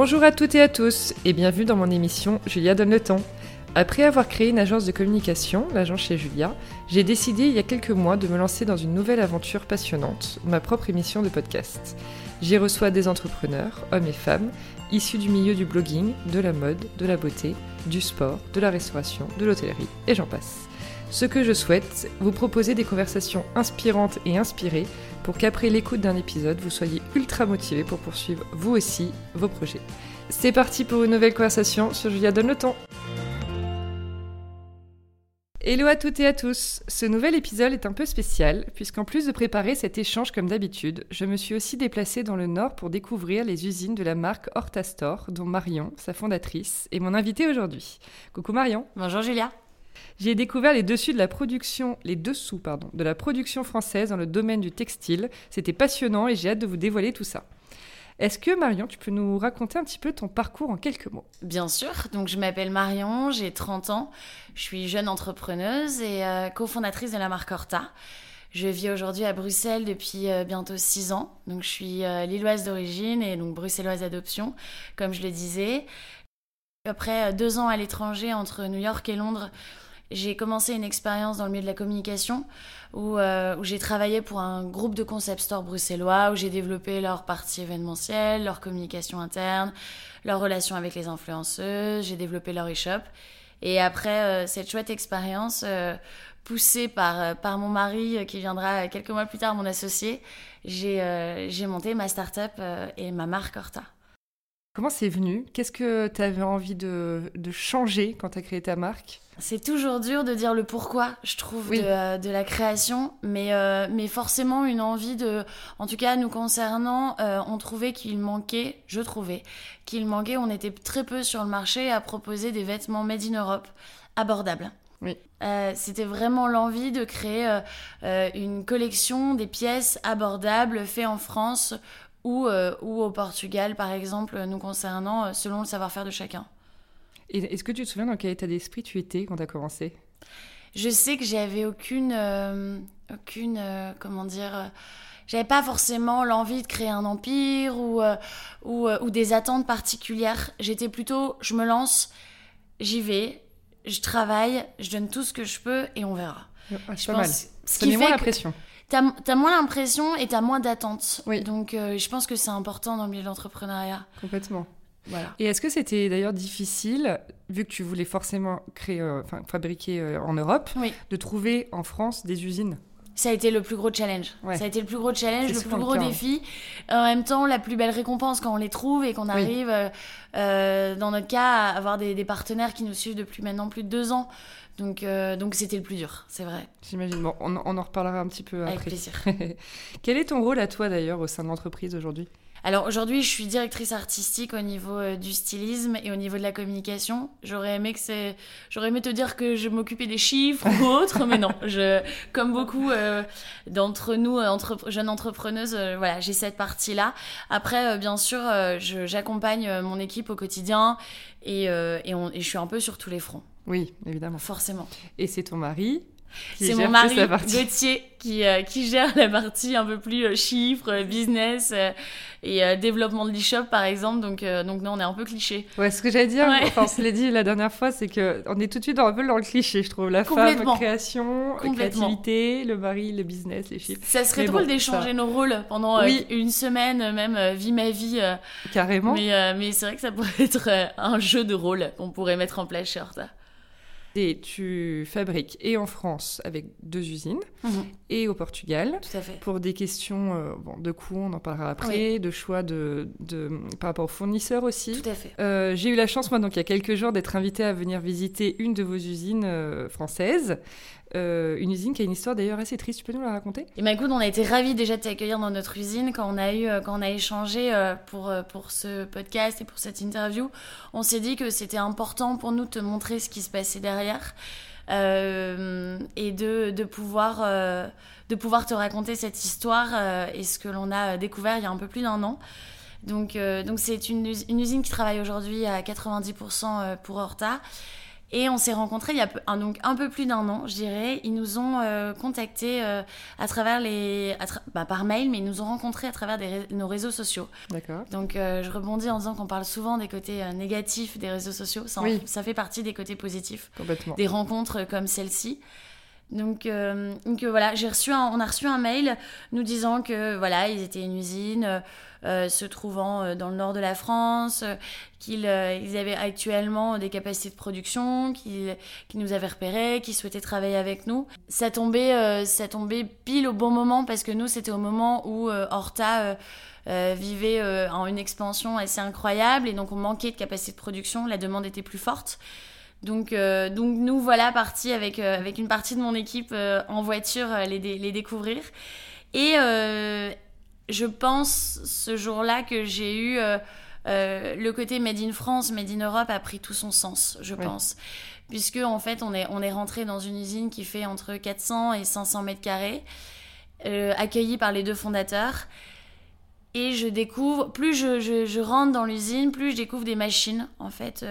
Bonjour à toutes et à tous et bienvenue dans mon émission Julia donne le temps. Après avoir créé une agence de communication, l'agence chez Julia, j'ai décidé il y a quelques mois de me lancer dans une nouvelle aventure passionnante, ma propre émission de podcast. J'y reçois des entrepreneurs, hommes et femmes, issus du milieu du blogging, de la mode, de la beauté, du sport, de la restauration, de l'hôtellerie, et j'en passe. Ce que je souhaite, vous proposer des conversations inspirantes et inspirées pour qu'après l'écoute d'un épisode, vous soyez ultra motivé pour poursuivre vous aussi vos projets. C'est parti pour une nouvelle conversation sur Julia Donne le temps. Hello à toutes et à tous. Ce nouvel épisode est un peu spécial puisqu'en plus de préparer cet échange comme d'habitude, je me suis aussi déplacée dans le nord pour découvrir les usines de la marque Horta Store dont Marion, sa fondatrice, est mon invitée aujourd'hui. Coucou Marion. Bonjour Julia. J'ai découvert les dessus de la production, les dessous pardon, de la production française dans le domaine du textile. C'était passionnant et j'ai hâte de vous dévoiler tout ça. Est-ce que Marion, tu peux nous raconter un petit peu ton parcours en quelques mots? Bien sûr. Donc je m'appelle Marion, j'ai 30 ans, je suis jeune entrepreneuse et euh, cofondatrice de la marque Horta. Je vis aujourd'hui à Bruxelles depuis euh, bientôt 6 ans. Donc je suis euh, lilloise d'origine et donc bruxelloise d'adoption, comme je le disais. Après deux ans à l'étranger entre New York et Londres, j'ai commencé une expérience dans le milieu de la communication où, euh, où j'ai travaillé pour un groupe de concept store bruxellois où j'ai développé leur partie événementielle, leur communication interne, leur relation avec les influenceuses, j'ai développé leur e-shop. Et après euh, cette chouette expérience, euh, poussée par, par mon mari qui viendra quelques mois plus tard, mon associé, j'ai monté ma start-up et ma marque Horta. Comment c'est venu? Qu'est-ce que tu avais envie de, de changer quand tu as créé ta marque? C'est toujours dur de dire le pourquoi, je trouve, de, de, la création, mais, euh, mais forcément une envie de... En tout cas, nous concernant, euh, on trouvait qu'il manquait, je trouvais, qu'il manquait, on était très peu sur le marché à proposer des vêtements made in Europe abordables. Oui. Euh, c'était vraiment l'envie de créer une collection des pièces abordables faites en France ou, ou au Portugal, par exemple, nous concernant, selon le savoir-faire de chacun. Est-ce que tu te souviens dans quel état d'esprit tu étais quand tu as commencé? Je sais que j'avais aucune. Euh, aucune. Euh, comment dire euh, j'avais pas forcément l'envie de créer un empire ou, ou, ou, des attentes particulières. J'étais plutôt, je me lance, j'y vais, je travaille, je donne tout ce que je peux et on verra. Ah, je pas pense, mal. Ce qui moins la pression. T'as as moins l'impression et t'as moins d'attentes. Oui. Donc je pense que c'est important dans le milieu de l'entrepreneuriat. Complètement. Et est-ce que c'était d'ailleurs difficile, vu que tu voulais forcément créer, euh, fabriquer euh, en Europe, de trouver en France des usines? Ça a été le plus gros challenge. Ça a été le plus gros challenge, le plus gros hein. défi. En même temps, la plus belle récompense quand on les trouve et qu'on arrive, euh, dans notre cas, à avoir des, partenaires qui nous suivent depuis maintenant plus de deux ans. Donc, donc c'était le plus dur, c'est vrai. J'imagine. Bon, on, on, en reparlera un petit peu après. Avec plaisir. Quel est ton rôle à toi d'ailleurs au sein de l'entreprise aujourd'hui? Alors aujourd'hui, je suis directrice artistique au niveau euh, du stylisme et au niveau de la communication. J'aurais aimé que c'est, j'aurais aimé te dire que je m'occupais des chiffres ou autre, mais non. Je, comme beaucoup euh, d'entre nous, euh, entre, jeunes entrepreneuses, voilà, j'ai cette partie-là. Après, bien sûr, j'accompagne mon équipe au quotidien et, et, on, et je suis un peu sur tous les fronts. Oui, évidemment. Forcément. Et c'est ton mari c'est mon mari Gauthier qui, euh, qui gère la partie un peu plus euh, chiffres, euh, business et développement de l'e-shop par exemple. Donc, donc non, on est un peu cliché. Ouais, ce que j'allais dire, enfin, on se l'a dit la dernière fois, c'est qu'on est tout de suite un peu dans le cliché, je trouve. La femme, création, créativité, le mari, le business, les chiffres. Ça serait drôle d'échanger nos rôles pendant une semaine, même vie ma vie. Carrément. Mais, mais c'est vrai que ça pourrait être un jeu de rôle qu'on pourrait mettre en place Horta. Et tu fabriques et en France avec deux usines mhm. et au Portugal. Tout à fait. Pour des questions euh, bon, de coûts, on en parlera après, de choix de, de, par rapport aux fournisseurs aussi. Tout à fait. Euh, j'ai eu la chance, moi, donc il y a quelques jours, d'être invitée à venir visiter une de vos usines euh, françaises. Euh, une usine qui a une histoire d'ailleurs assez triste. Tu peux nous la raconter? Et ben écoute, on a été ravis déjà de t'accueillir dans notre usine quand on a eu, euh, quand on a échangé euh, pour pour ce podcast et pour cette interview. On s'est dit que c'était important pour nous de te montrer ce qui se passait derrière et de, de pouvoir de pouvoir te raconter cette histoire et ce que l'on a découvert il y a un peu plus d'un an. Donc donc c'est une, une, usine qui travaille aujourd'hui à 90% pour Horta Et on s'est rencontrés il y a un, donc un peu plus d'un an, je dirais. Ils nous ont euh, contactés euh, à travers les, bah, par mail, mais ils nous ont rencontrés à travers nos réseaux sociaux. D'accord. Donc euh, je rebondis en disant qu'on parle souvent des côtés négatifs des réseaux sociaux. Ça, oui. ça fait partie des côtés positifs. Complètement. Des rencontres comme celle-ci. Donc, donc voilà, j'ai reçu on a reçu un mail nous disant que voilà, ils étaient une usine euh, se trouvant euh, dans le nord de la France, euh, qu'ils avaient actuellement des capacités de production, qu'ils nous avaient repérés, qu'ils souhaitaient travailler avec nous. Ça tombait, ça tombait pile au bon moment parce que nous, c'était au moment où Horta vivait en une expansion assez incroyable et donc on manquait de capacité de production, la demande était plus forte. Donc, donc nous voilà partis avec, avec une partie de mon équipe en voiture les, les découvrir. Et, je pense ce jour-là que j'ai eu euh, euh, le côté Made in France, Made in Europe a pris tout son sens, je pense. Puisque en fait, on est, on est rentré dans une usine qui fait entre 400 et 500 mètres carrés, euh, accueillie par les deux fondateurs. Et je découvre, plus je, rentre dans l'usine, plus je découvre des machines, en fait,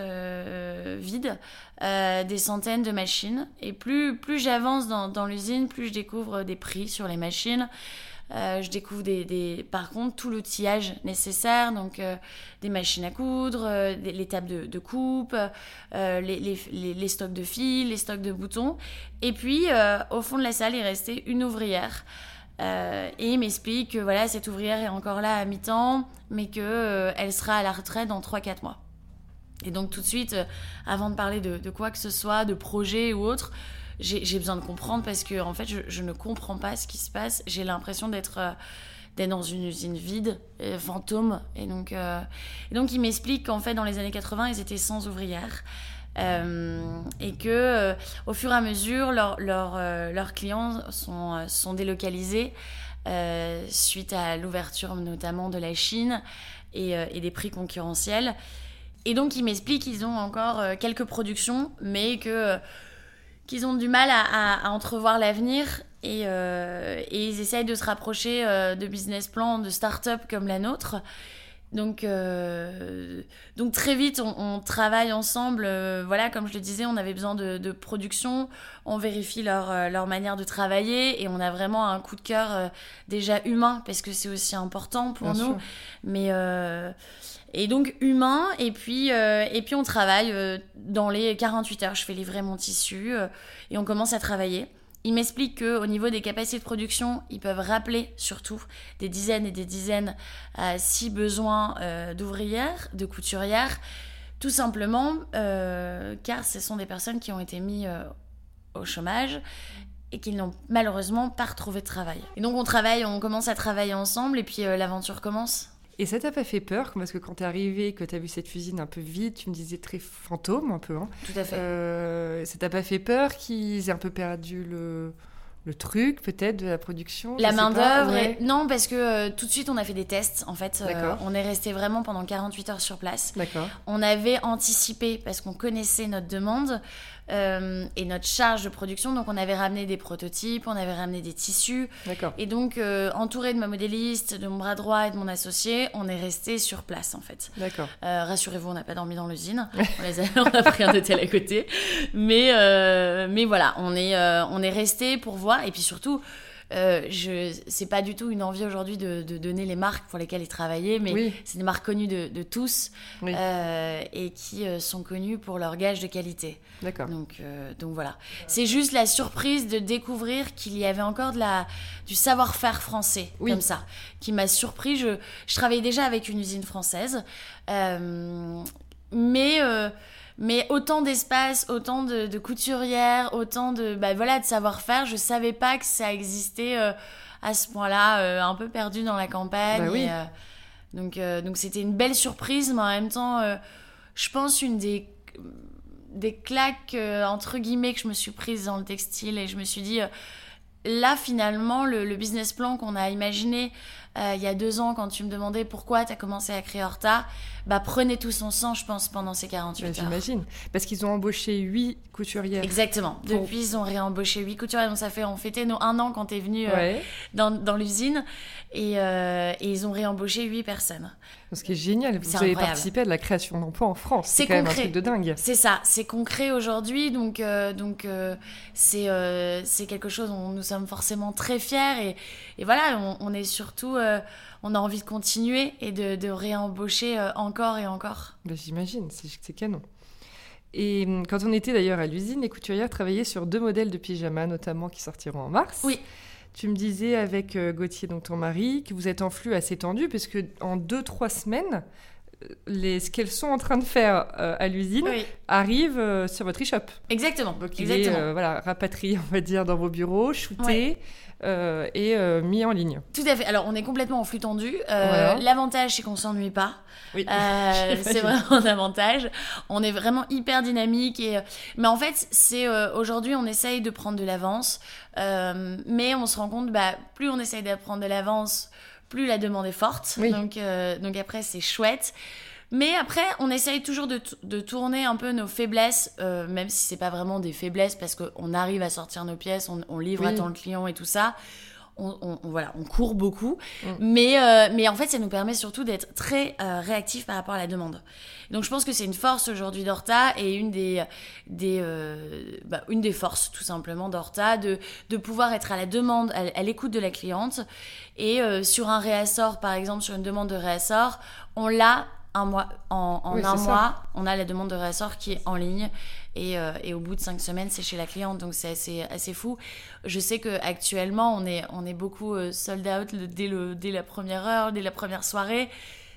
vides, des centaines de machines. Et plus, plus j'avance dans, l'usine, plus je découvre des prix sur les machines, euh, je découvre des, par contre tout l'outillage nécessaire, donc euh, des machines à coudre, euh, les tables de, coupe, les, stocks de fils, les stocks de boutons. Et puis au fond de la salle, il restait une ouvrière. Et il m'explique que voilà, cette ouvrière est encore là à mi-temps, mais qu'elle elle sera à la retraite dans 3-4 mois. Et donc tout de suite, avant de parler de, quoi que ce soit, de projet ou autre, j'ai besoin de comprendre parce que en fait, je, ne comprends pas ce qui se passe. J'ai l'impression d'être euh, dans une usine vide, euh, fantôme. Et donc, euh, donc il m'explique qu'en fait, dans les années 80, ils étaient sans ouvrières. Et que au fur et à mesure, leurs leurs clients sont, délocalisés suite à l'ouverture notamment de la Chine et, et, des prix concurrentiels. Et donc, il m'explique qu'ils ont encore quelques productions, mais qu'ils ont du mal à, entrevoir l'avenir euh, et, ils essayent de se rapprocher euh, de business plans, de start-up comme la nôtre. Donc, euh, donc très vite, on, travaille ensemble. voilà, comme je le disais, on avait besoin de, production. On vérifie leur, leur, manière de travailler et on a vraiment un coup de cœur déjà humain parce que c'est aussi important pour nous. Mais et donc humain, et puis, euh, et puis on travaille euh, dans les 48 heures. Je fais livrer mon tissu euh, et on commence à travailler. Il m'explique qu'au niveau des capacités de production, ils peuvent rappeler surtout des dizaines et des dizaines, si besoin, d'ouvrières, de couturières, tout simplement car ce sont des personnes qui ont été mises au chômage et qui n'ont malheureusement pas retrouvé de travail. Et donc on travaille, on commence à travailler ensemble et puis l'aventure commence. Et ça t'a pas fait peur Parce que quand t'es arrivé, que t'as vu cette cuisine un peu vide, tu me disais très fantôme un peu. Hein. Tout à fait. Euh, ça t'a pas fait peur qu'ils aient un peu perdu le, le truc peut-être de la production La main-d'œuvre Non, parce que euh, tout de suite on a fait des tests en fait. Euh, on est resté vraiment pendant 48 heures sur place. D'accord. On avait anticipé parce qu'on connaissait notre demande. Euh, et notre charge de production. Donc, on avait ramené des prototypes, on avait ramené des tissus. D'accord. Et donc, euh, entouré de ma modéliste, de mon bras droit et de mon associé, on est resté sur place en fait. D'accord. Euh, rassurez-vous, on n'a pas dormi dans l'usine. on, a, pris un hôtel à côté. Mais, mais voilà, on est, on est resté pour voir. Et puis surtout, euh, je c'est pas du tout une envie aujourd'hui de, donner les marques pour lesquelles ils travaillaient, mais c'est des marques connues de, tous euh, et qui euh, sont connues pour leur gage de qualité. D'accord. Donc, donc voilà. C'est juste la surprise de découvrir qu'il y avait encore de la, du savoir-faire français comme ça, qui m'a surpris. Je, je travaillais déjà avec une usine française, mais mais autant d'espace, autant de, couturières, autant de, bah, voilà, de savoir-faire. Je savais pas que ça existait euh, à ce point-là, euh, un peu perdu dans la campagne. Bah oui. Euh, donc, donc c'était une belle surprise, mais en même temps, je pense une des des claques entre guillemets que je me suis prise dans le textile et je me suis dit là finalement le, business plan qu'on a imaginé il y a deux ans quand tu me demandais pourquoi tu as commencé à créer Horta bah, prenait tout son sang, je pense, pendant ces 48 bah, heures. J'imagine. Parce qu'ils ont embauché 8 couturières. Exactement. Depuis, ils ont réembauché 8 couturières. Donc, ça fait, on fêtait nos un an quand tu es venu euh, dans, dans l'usine. Et, euh, et, ils ont réembauché 8 personnes. Ce qui est génial, vous avez participé à de la création d'emplois en France. C'est quand même un truc de dingue. C'est ça, c'est concret aujourd'hui, donc euh, donc euh, c'est euh, c'est quelque chose dont nous sommes forcément très fiers et, et voilà, on, est surtout, on a envie de continuer et de, de réembaucher encore et encore. Bah, j'imagine, c'est canon. Et hum, quand on était d'ailleurs à l'usine, les couturières travaillaient sur deux modèles de pyjamas, notamment qui sortiront en mars. Oui. Tu me disais avec euh, Gauthier, donc ton mari, que vous êtes en flux assez tendu, parce que en deux, trois semaines, euh, les, ce qu'elles sont en train de faire euh, à l'usine arrive sur votre e-shop. Exactement. Donc il est voilà, rapatrié, on va dire, dans vos bureaux, shooté. et mis en ligne. Tout à fait. Alors, on est complètement en flux tendu. L'avantage, c'est qu'on s'ennuie pas. Oui. c'est vraiment un avantage. On est vraiment hyper dynamique. Et... Mais en fait, c'est aujourd'hui, on essaye de prendre de l'avance. Euh, mais on se rend compte, bah, plus on essaye d'apprendre de l'avance, plus la demande est forte. Donc, euh, donc après, c'est chouette. Mais après, on essaye toujours de, de tourner un peu nos faiblesses, euh, même si c'est pas vraiment des faiblesses, parce qu'on arrive à sortir nos pièces, on, livre à temps le client et tout ça on, voilà, on court beaucoup, mm. mais, euh, mais en fait, ça nous permet surtout d'être très euh, réactifs par rapport à la demande. Donc, je pense que c'est une force aujourd'hui d'Horta et une des, des, euh, bah, une des forces, tout simplement, d'Horta, de, de pouvoir être à la demande, à, l'écoute de la cliente. Et sur un réassort, par exemple, sur une demande de réassort, on l'a un mois, en, un mois, on a la demande de réassort qui est en ligne et, euh, et au bout de cinq semaines, c'est chez la cliente. Donc c'est assez, assez fou. Je sais qu'actuellement, on est, on est beaucoup euh, sold out dès, le, dès la première heure, dès la première soirée.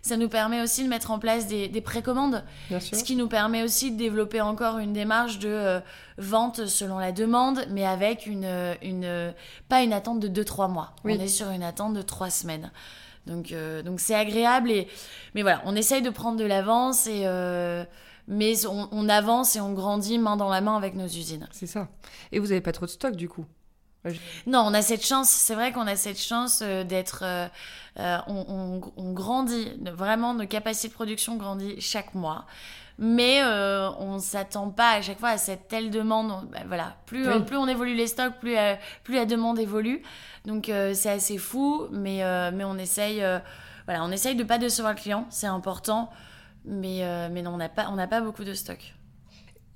Ça nous permet aussi de mettre en place des, des précommandes, ce qui nous permet aussi de développer encore une démarche de euh, vente selon la demande, mais avec une, une pas une attente de 2-3 mois. On est sur une attente de 3 semaines. Donc donc c'est agréable et mais voilà, on essaye de prendre de l'avance et mais on, avance et on grandit main dans la main avec nos usines. C'est ça. Et vous n'avez pas trop de stock du coup? Non, on a cette chance, c'est vrai qu'on a cette chance euh, d'être... Euh, euh, on, grandit, vraiment, nos capacités de production grandissent chaque mois. Mais on ne s'attend pas à chaque fois à cette telle demande. Ben voilà, plus, plus on évolue les stocks, plus, plus la demande évolue. Donc c'est assez fou, mais, mais on essaye... voilà, on essaye de pas décevoir le client, c'est important. Mais, euh, mais non, on n'a pas, pas beaucoup de stock.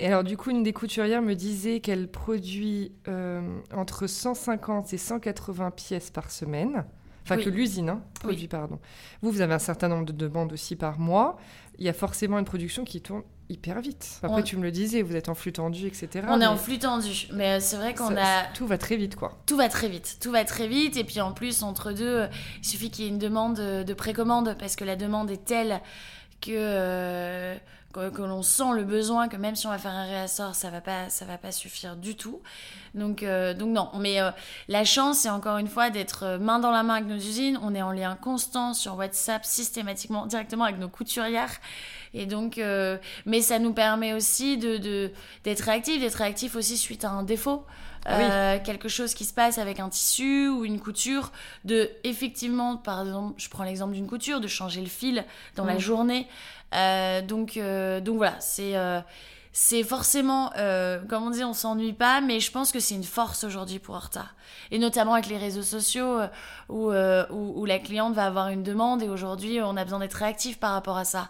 Et alors, du coup, une des couturières me disait qu'elle produit euh, entre 150 et 180 pièces par semaine. Enfin, que l'usine hein, produit, pardon. Vous, vous avez un certain nombre de demandes aussi par mois. Il y a forcément une production qui tourne hyper vite. Après, tu me le disais, vous êtes en flux tendu, etc. On est en flux tendu, mais c'est vrai qu'on a... Tout va très vite, quoi. Tout va très vite, tout va très vite, et puis en plus, entre deux, il suffit qu'il y ait une demande de précommande, parce que la demande est telle euh, que, que, l'on sent le besoin, que même si on va faire un réassort, ça va pas, ça va pas suffire du tout. Donc, euh, donc non. Mais euh, la chance, c'est encore une fois d'être main dans la main avec nos usines. On est en lien constant sur WhatsApp, systématiquement, directement avec nos couturières. Et donc, mais ça nous permet aussi de, d'être réactif, d'être réactif aussi suite à un défaut. Ah quelque chose qui se passe avec un tissu ou une couture, de effectivement, par exemple, je prends l'exemple d'une couture, de changer le fil dans la mm. journée. Euh, donc, euh, donc voilà, c'est euh, c'est forcément, comme on dit, on s'ennuie pas, mais je pense que c'est une force aujourd'hui pour Horta. Et notamment avec les réseaux sociaux où, où, la cliente va avoir une demande et aujourd'hui on a besoin d'être réactif par rapport à ça.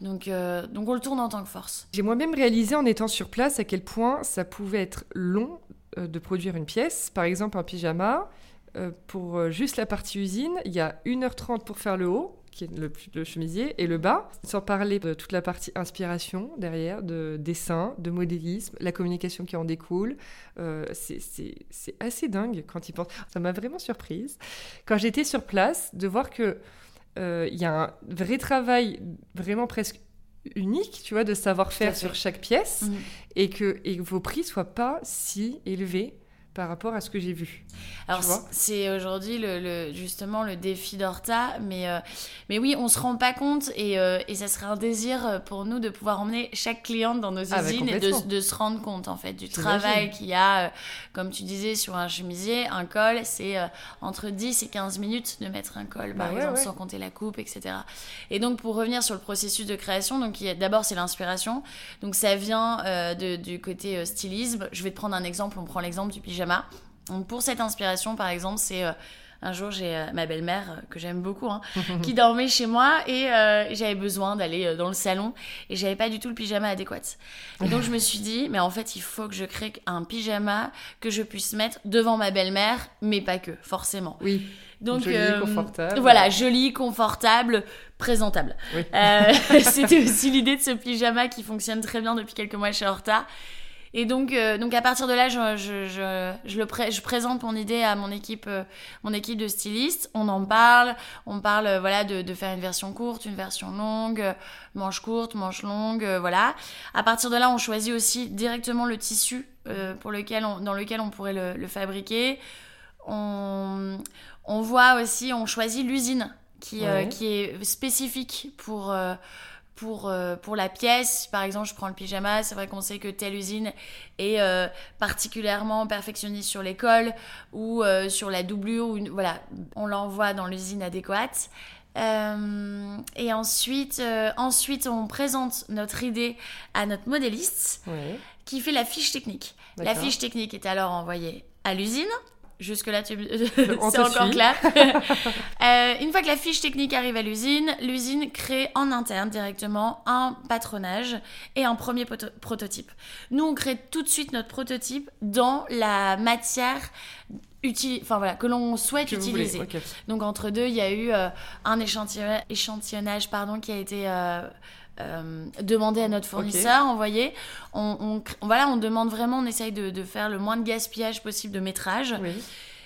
Donc, donc on le tourne en tant que force. J'ai moi-même réalisé en étant sur place à quel point ça pouvait être long euh, de produire une pièce, par exemple un pyjama, euh, pour euh, juste la partie usine, il y a 1h30 pour faire le haut, qui est le, chemisier, et le bas, sans parler de toute la partie inspiration derrière, de dessin, de modélisme, la communication qui en découle. c'est assez dingue quand il pense. Ça m'a vraiment surprise. Quand j'étais sur place, de voir que il y a un vrai travail vraiment presque unique, tu vois, de savoir-faire sur chaque pièce et, que, et que vos prix soient pas si élevés par rapport à ce que j'ai vu. Alors c'est aujourd'hui le, justement le défi d'Horta, mais, euh, mais oui, on se rend pas compte et, euh, et, ça serait un désir pour nous de pouvoir emmener chaque cliente dans nos ah, usines et de, de, se rendre compte en fait du travail qu'il y a, euh, comme tu disais, sur un chemisier, un col, c'est entre 10 et 15 minutes de mettre un col, par bah exemple, sans compter la coupe, etc. Et donc pour revenir sur le processus de création, donc d'abord c'est l'inspiration, donc ça vient de, du côté stylisme. Je vais te prendre un exemple, on prend l'exemple du pyjama pour cette inspiration, par exemple, c'est euh, un jour, j'ai euh, ma belle-mère, euh, que j'aime beaucoup, hein, qui dormait chez moi et euh, j'avais besoin d'aller dans le salon et j'avais pas du tout le pyjama adéquat. Et donc, je me suis dit, mais en fait, il faut que je crée un pyjama que je puisse mettre devant ma belle-mère, mais pas que, forcément. Oui. Donc, Joli, confortable. Voilà, joli, confortable, présentable. Oui. C'était aussi l'idée de ce pyjama qui fonctionne très bien depuis quelques mois chez Horta. Et donc, euh, donc à partir de là, je, je, je, je le pré- je présente mon idée à mon équipe, euh, mon équipe de stylistes. On en parle. On parle euh, voilà, de, de faire une version courte, une version longue, manche courte, manche longue, voilà. À partir de là, on choisit aussi directement le tissu pour lequel on, dans lequel on pourrait le, le fabriquer. On, on voit aussi, on choisit l'usine qui, Ouais. qui est spécifique pour, pour, euh, pour la pièce. Par exemple, je prends le pyjama, c'est vrai qu'on sait que telle usine est euh, particulièrement perfectionniste sur les cols ou euh, sur la doublure. Ou une- voilà, on l'envoie dans l'usine adéquate. Euh, et ensuite, euh, ensuite, on présente notre idée à notre modéliste Ouais. qui fait la fiche technique. La fiche technique est alors envoyée à l'usine. Jusque-là, tu... C'est encore clair. Euh, une fois que la fiche technique arrive à l'usine, l'usine crée en interne directement un patronage et un premier prototype. Nous, on crée tout de suite notre prototype dans la matière enfin, voilà, que l'on souhaite Que utiliser. Donc entre deux, il y a eu euh, un échantillon- échantillonnage pardon, qui a été euh, euh, demandé à notre fournisseur, envoyé. On, voilà, on demande vraiment, on essaye de, de faire le moins de gaspillage possible de métrage. Oui.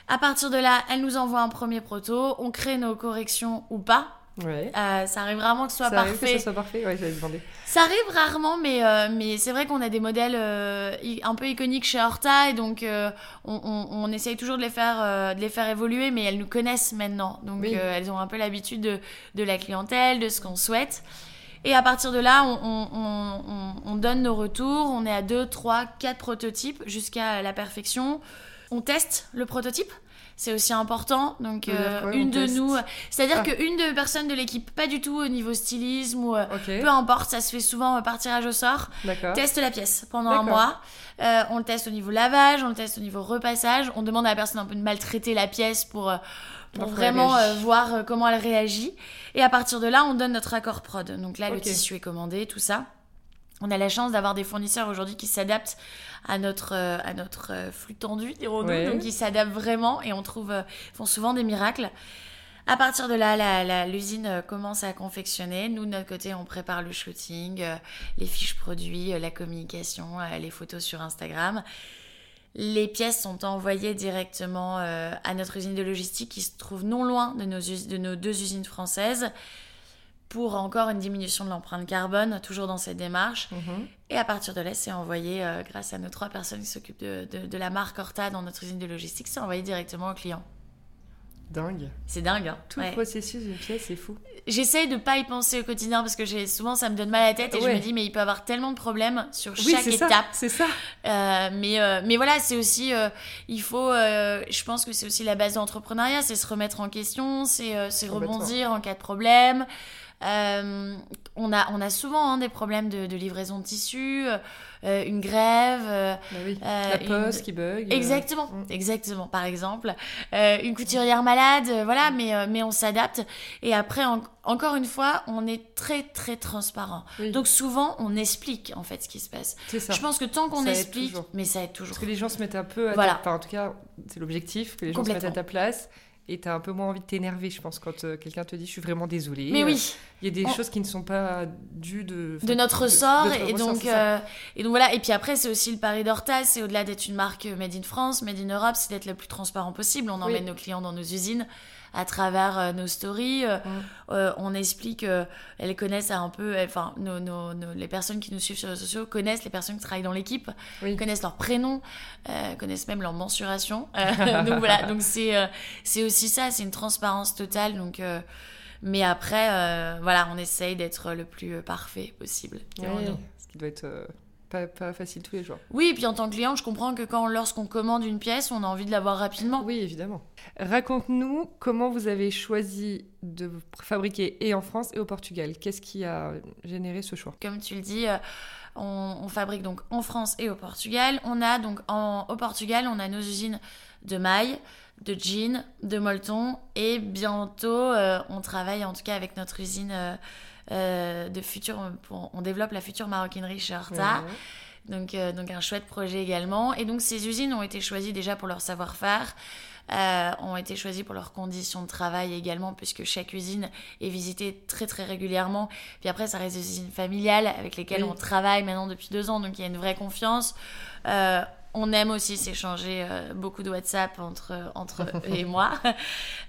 À partir de là, elle nous envoie un premier proto, on crée nos corrections ou pas. Ouais. Euh, ça arrive vraiment que ce soit ça arrive que parfait. ça soit parfait Ouais, demander. Ça arrive rarement, mais, euh, mais c'est vrai qu'on a des modèles euh, un peu iconiques chez Horta et donc on, on, on essaye toujours de les, faire, de les faire évoluer, mais elles nous connaissent maintenant. Donc Oui. elles ont un peu l'habitude de, de la clientèle, de ce qu'on souhaite. Et à partir de là, on, on, on, on- on donne nos retours. On est à 2, 3, 4 prototypes jusqu'à la perfection. On teste le prototype. C'est aussi important. Donc, euh, quoi, une de teste nous, c'est-à-dire Ah. qu'une de personnes de l'équipe, pas du tout au niveau stylisme ou euh, peu importe, ça se fait souvent par tirage au sort. Teste la pièce pendant un mois. Euh, on le teste au niveau lavage, on le teste au niveau repassage. On demande à la personne un peu de maltraiter la pièce pour, euh, pour vraiment euh, voir euh, comment elle réagit. Et à partir de là, on donne notre accord prod. Donc là, le tissu est commandé, tout ça. On a la chance d'avoir des fournisseurs aujourd'hui qui s'adaptent à notre, euh, à notre euh, flux tendu, dirons-nous. Ouais. Donc ils s'adaptent vraiment et on trouve, font souvent des miracles. À partir de là, l'usine commence à confectionner. Nous, de notre côté, on prépare le shooting, les fiches produits, la communication, les photos sur Instagram. Les pièces sont envoyées directement euh, à notre usine de logistique qui se trouve non loin de nos, us- de nos deux usines françaises pour encore une diminution de l'empreinte carbone, toujours dans cette démarche. Mhm. Et à partir de là, c'est envoyé, euh, grâce à nos trois personnes qui s'occupent de, de- de la marque Horta dans notre usine de logistique, c'est envoyé directement au client. Dingue. C'est dingue, hein Tout Ouais. le processus d'une pièce, c'est fou. J'essaye de pas y penser au quotidien parce que souvent ça me donne mal à la tête et je me dis mais il peut y avoir tellement de problèmes sur Oui, chaque étape. C'est ça. Euh, mais, euh, mais voilà, c'est aussi, euh, il faut, je pense que c'est aussi la base de l'entrepreneuriat, c'est se remettre en question, c'est rebondir en cas de problème. Euh, on, a, on a souvent hein, des problèmes de, de livraison de tissus, euh, une grève. euh, Bah oui. Euh, La une- poste qui bug. euh, Exactement, mm. exactement. Par exemple, euh, une couturière malade, voilà, mais, euh, mais on s'adapte. Et après, en- encore une fois, on est très très transparent. Oui. Donc souvent, on explique en fait ce qui se passe. ça. Je pense que tant qu'on explique, mais ça aide toujours. Parce que les gens se mettent un peu à Voilà. ta... Enfin, en tout cas, c'est l'objectif, que les gens se mettent à ta place. Et t'as un peu moins envie de t'énerver, je pense, quand euh, quelqu'un te dit je suis vraiment désolée. Mais Euh, oui, Il y a des On- choses qui ne sont pas dues de... de notre de- ressort de notre et ressort, donc euh, et donc voilà. Et puis après, c'est aussi le pari d'Horta, c'est au-delà d'être une marque made in France, made in Europe, c'est d'être le plus transparent possible. On emmène nos clients dans nos usines à travers euh, nos stories. euh, Mm. euh, on explique, euh, elles connaissent un peu, enfin, nos, nos- nos- les personnes qui nous suivent sur les réseaux sociaux connaissent les personnes qui travaillent dans l'équipe, Oui. connaissent leur prénom, euh, connaissent même leur mensuration. Euh, donc voilà, donc c'est euh, c'est aussi ça, c'est une transparence totale. Donc, euh, mais après, euh, voilà, on essaye d'être le plus parfait possible. Ouais, ce qui doit être euh, pas, pas facile tous les jours. Oui, et puis en tant que client, je comprends que quand lorsqu'on commande une pièce, on a envie de l'avoir rapidement. Oui, évidemment. Raconte-nous comment vous avez choisi de fabriquer et en France et au Portugal. Qu'est-ce qui a généré ce choix? Comme tu le dis, euh, on, on fabrique donc en France et au Portugal. On a donc en- au Portugal, on a nos usines de mailles, de jeans, de molleton. Et bientôt, on travaille en tout cas avec notre usine de futur. On, développe la future maroquinerie chez Horta. Donc, donc un chouette projet également. Et donc ces usines ont été choisies déjà pour leur savoir-faire. Euh, ont été choisis pour leurs conditions de travail également, puisque chaque usine est visitée très très régulièrement. Puis après, ça reste des usines familiales avec lesquelles on travaille maintenant depuis deux ans, donc il y a une vraie confiance. Euh, on aime aussi s'échanger euh, beaucoup de WhatsApp entre, entre eux et moi.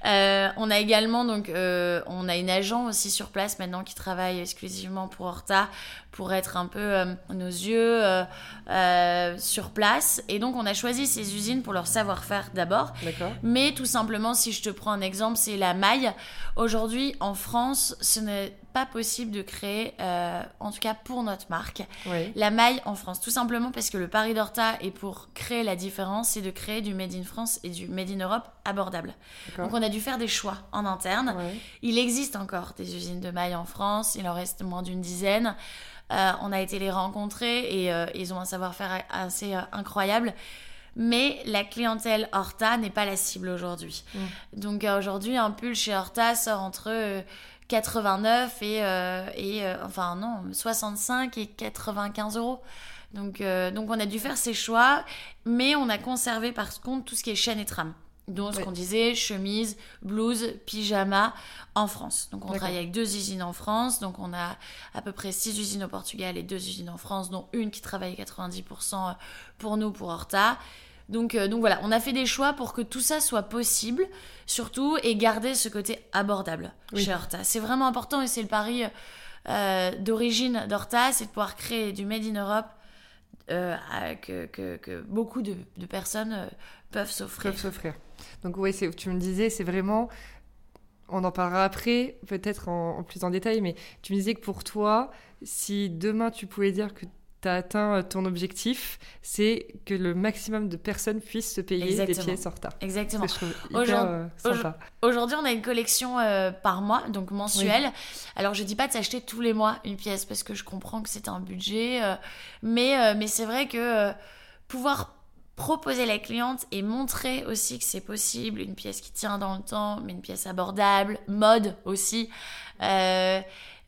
Euh, on a également, donc, euh, on a une agent aussi sur place maintenant qui travaille exclusivement pour Horta pour être un peu nos yeux sur place. Et donc, on a choisi ces usines pour leur savoir-faire d'abord. Mais tout simplement, si je te prends un exemple, c'est la maille. Aujourd'hui, en France, ce n'est pas possible de créer, euh, en tout cas pour notre marque, la maille en France. Tout simplement parce que le pari d'Horta est pour créer la différence, c'est de créer du Made in France et du Made in Europe abordable. Donc on a dû faire des choix en interne. Il existe encore des usines de maille en France, il en reste moins d'une dizaine. Euh, on a été les rencontrer et euh, ils ont un savoir-faire assez incroyable mais la clientèle Horta n'est pas la cible aujourd'hui. Mm. Donc aujourd'hui, un pull chez Horta sort entre 89 et, euh, et euh, enfin non, 65 et 95 euros. Donc, euh, donc on a dû faire ces choix, mais on a conservé par contre tout ce qui est chaîne et trame. Donc ce qu'on disait, chemise, blouse, pyjama en France. Donc on travaille avec deux usines en France. Donc on a à peu près six usines au Portugal et deux usines en France, dont une qui travaille 90% pour nous, pour Horta. Donc, donc voilà, on a fait des choix pour que tout ça soit possible surtout, et garder ce côté abordable chez Horta. C'est vraiment important et c'est le pari euh, d'origine d'Horta, c'est de pouvoir créer du Made in Europe euh, que, que, beaucoup de, personnes euh, peuvent s'offrir. Peuvent s'offrir. Donc oui, tu me disais, c'est vraiment on en parlera après, peut-être en, plus en détail, mais tu me disais que pour toi, si demain tu pouvais dire que tu as atteint euh, ton objectif, c'est que le maximum de personnes puissent se payer des pièces en retard. Exactement. Euh, aujourd'hui, on a une collection euh, par mois, donc mensuelle. Alors, je dis pas de s'acheter tous les mois une pièce parce que je comprends que c'est un budget, mais, mais c'est vrai que pouvoir proposer la cliente et montrer aussi que c'est possible, une pièce qui tient dans le temps, mais une pièce abordable, mode aussi.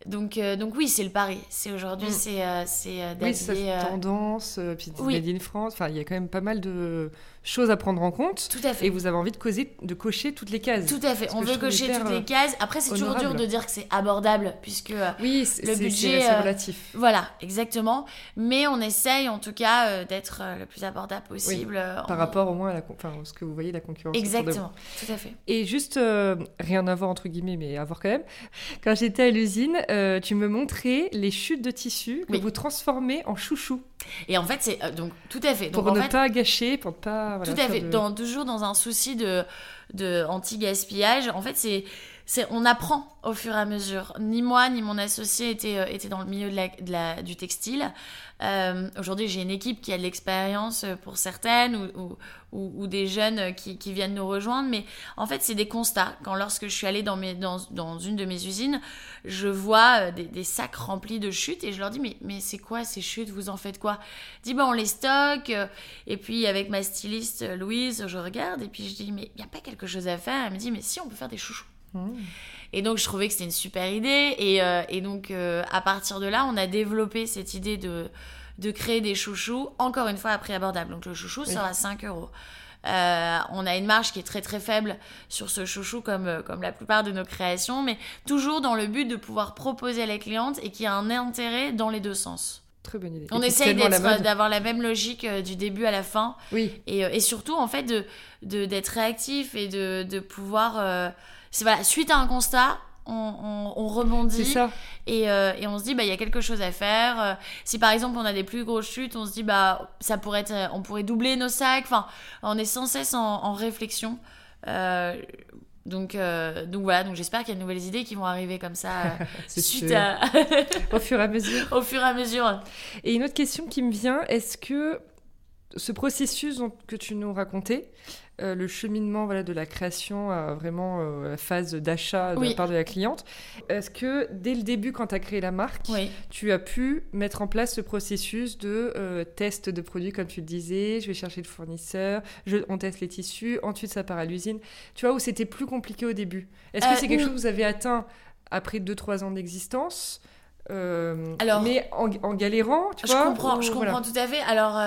Donc, euh, donc oui, c'est le pari. C'est aujourd'hui, mm. c'est euh, c'est euh, Oui, cette tendance, puis Made in France. Enfin, il y a quand même pas mal de choses à prendre en compte. Tout à fait. Et vous avez envie de, causer, de cocher toutes les cases. Tout à fait. On veut cocher toutes les cases. Après, c'est toujours dur de dire que c'est abordable, puisque oui, le budget. C'est relatif. Voilà, exactement. Mais on essaye, en tout cas, d'être le plus abordable possible. Par rapport au moins à la, enfin, ce que vous voyez, la concurrence. Exactement, tout à fait. Et juste, rien à voir entre guillemets, mais à voir quand même. Quand j'étais à l'usine, euh, tu me montrais les chutes de tissu que vous transformez en chouchou. Et en fait, c'est euh, donc tout à fait. pour ne pas gâcher, pour pas. tout à fait. Dans, toujours dans un souci de, de anti-gaspillage. En fait, c'est on apprend au fur et à mesure. Ni moi, ni mon associé étaient, euh, était dans le milieu de la, du textile. Euh, aujourd'hui, j'ai une équipe qui a de l'expérience euh, pour certaines ou, ou, des jeunes qui, viennent nous rejoindre. Mais en fait, c'est des constats. Quand lorsque je suis allée dans, mes, dans, dans une de mes usines, je vois des, sacs remplis de chutes et je leur dis mais, mais c'est quoi ces chutes? Vous en faites quoi? Dis bah on les stocke. Et puis avec ma styliste Louise, je regarde et puis je dis mais il n'y a pas quelque chose à faire? Elle me dit mais si on peut faire des chouchous. Et donc, je trouvais que c'était une super idée. Et, euh, et donc, euh, à partir de là, on a développé cette idée de, de créer des chouchous, encore une fois, à prix abordable. Donc, le chouchou sera 5 euros. Euh, on a une marge qui est très très faible sur ce chouchou comme, comme la plupart de nos créations, mais toujours dans le but de pouvoir proposer à la cliente et qui a un intérêt dans les deux sens. Très bonne idée. On essaye d'avoir la même logique du début à la fin. Oui. Et, et surtout, en fait, d'être de, d'être réactif et de, de pouvoir c'est voilà, suite à un constat, on, on, rebondit ça. Et, euh, et, on se dit bah il y a quelque chose à faire euh, si par exemple on a des plus grosses chutes on se dit bah ça pourrait être on pourrait doubler nos sacs enfin on est sans cesse en, réflexion euh, donc, donc voilà, donc j'espère qu'il y a de nouvelles idées qui vont arriver comme ça suite à... au fur et à mesure. Au fur et à mesure. Et une autre question qui me vient, est-ce que ce processus que tu nous racontais, euh, le cheminement voilà, de la création à vraiment euh, la phase d'achat de la part de la cliente, est-ce que dès le début, quand tu as créé la marque, tu as pu mettre en place ce processus de euh, test de produits, comme tu le disais, je vais chercher le fournisseur, je, on teste les tissus, ensuite ça part à l'usine, tu vois, où c'était plus compliqué au début. Est-ce que c'est quelque chose que vous avez atteint après 2-3 ans d'existence alors, mais en, galérant, tu je vois comprends, Je comprends tout à fait. Alors,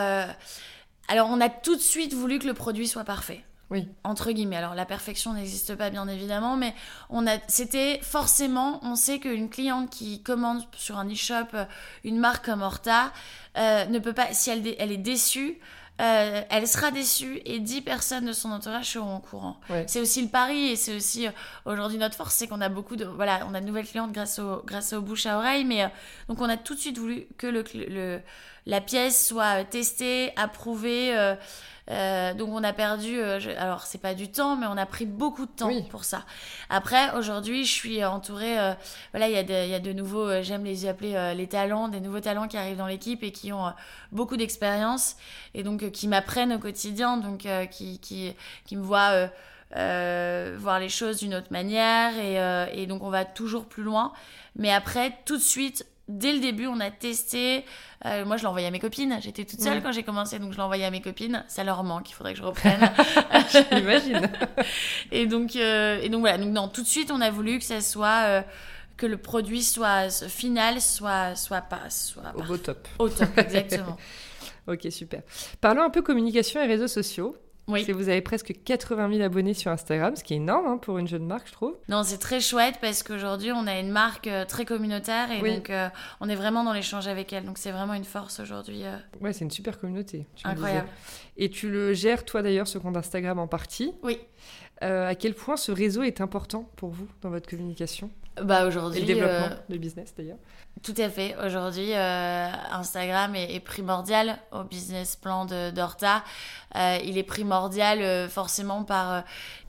alors, on a tout de suite voulu que le produit soit parfait. Oui. Entre guillemets. Alors, la perfection n'existe pas, bien évidemment, mais on a, c'était forcément, on sait qu'une cliente qui commande sur un e-shop euh, une marque comme Horta euh, ne peut pas, si elle, elle est déçue, euh, elle sera déçue et 10 personnes de son entourage seront au courant. C'est aussi le pari et c'est aussi aujourd'hui notre force, c'est qu'on a beaucoup de voilà, on a de nouvelles clientes grâce au grâce aux bouche à oreille, mais donc on a tout de suite voulu que le, le la pièce soit testée, approuvée. Euh, euh, donc on a perdu, euh, alors c'est pas du temps, mais on a pris beaucoup de temps pour ça. Après, aujourd'hui, je suis entourée, voilà, il y, a de, y a de nouveaux, j'aime les appeler les talents, des nouveaux talents qui arrivent dans l'équipe et qui ont beaucoup d'expérience et donc qui m'apprennent au quotidien, donc qui, qui, qui me voient voir les choses d'une autre manière et, et donc on va toujours plus loin. Mais après, tout de suite, dès le début, on a testé. Euh, moi, je l'ai envoyé à mes copines. J'étais toute seule quand j'ai commencé, donc je l'ai envoyé à mes copines. Ça leur manque, il faudrait que je reprenne. J'imagine. et donc, euh, et donc voilà. Donc non, tout de suite, on a voulu que ça soit euh, que le produit soit final, soit soit pas, soit au top. Au top, exactement. ok, super. Parlons un peu communication et réseaux sociaux. Oui. Vous avez presque 80 000 abonnés sur Instagram, ce qui est énorme hein, pour une jeune marque, je trouve. Non, c'est très chouette parce qu'aujourd'hui, on a une marque euh, très communautaire et donc euh, on est vraiment dans l'échange avec elle. Donc c'est vraiment une force aujourd'hui. Euh. Ouais, c'est une super communauté. Incroyable. Et tu le gères, toi d'ailleurs, ce compte Instagram en partie. Oui. à quel point ce réseau est important pour vous dans votre communication? Bah aujourd'hui. Et le développement de business d'ailleurs. Tout à fait. Aujourd'hui, euh, Instagram est, primordial au business plan d'Horta. Euh, il est primordial euh, forcément par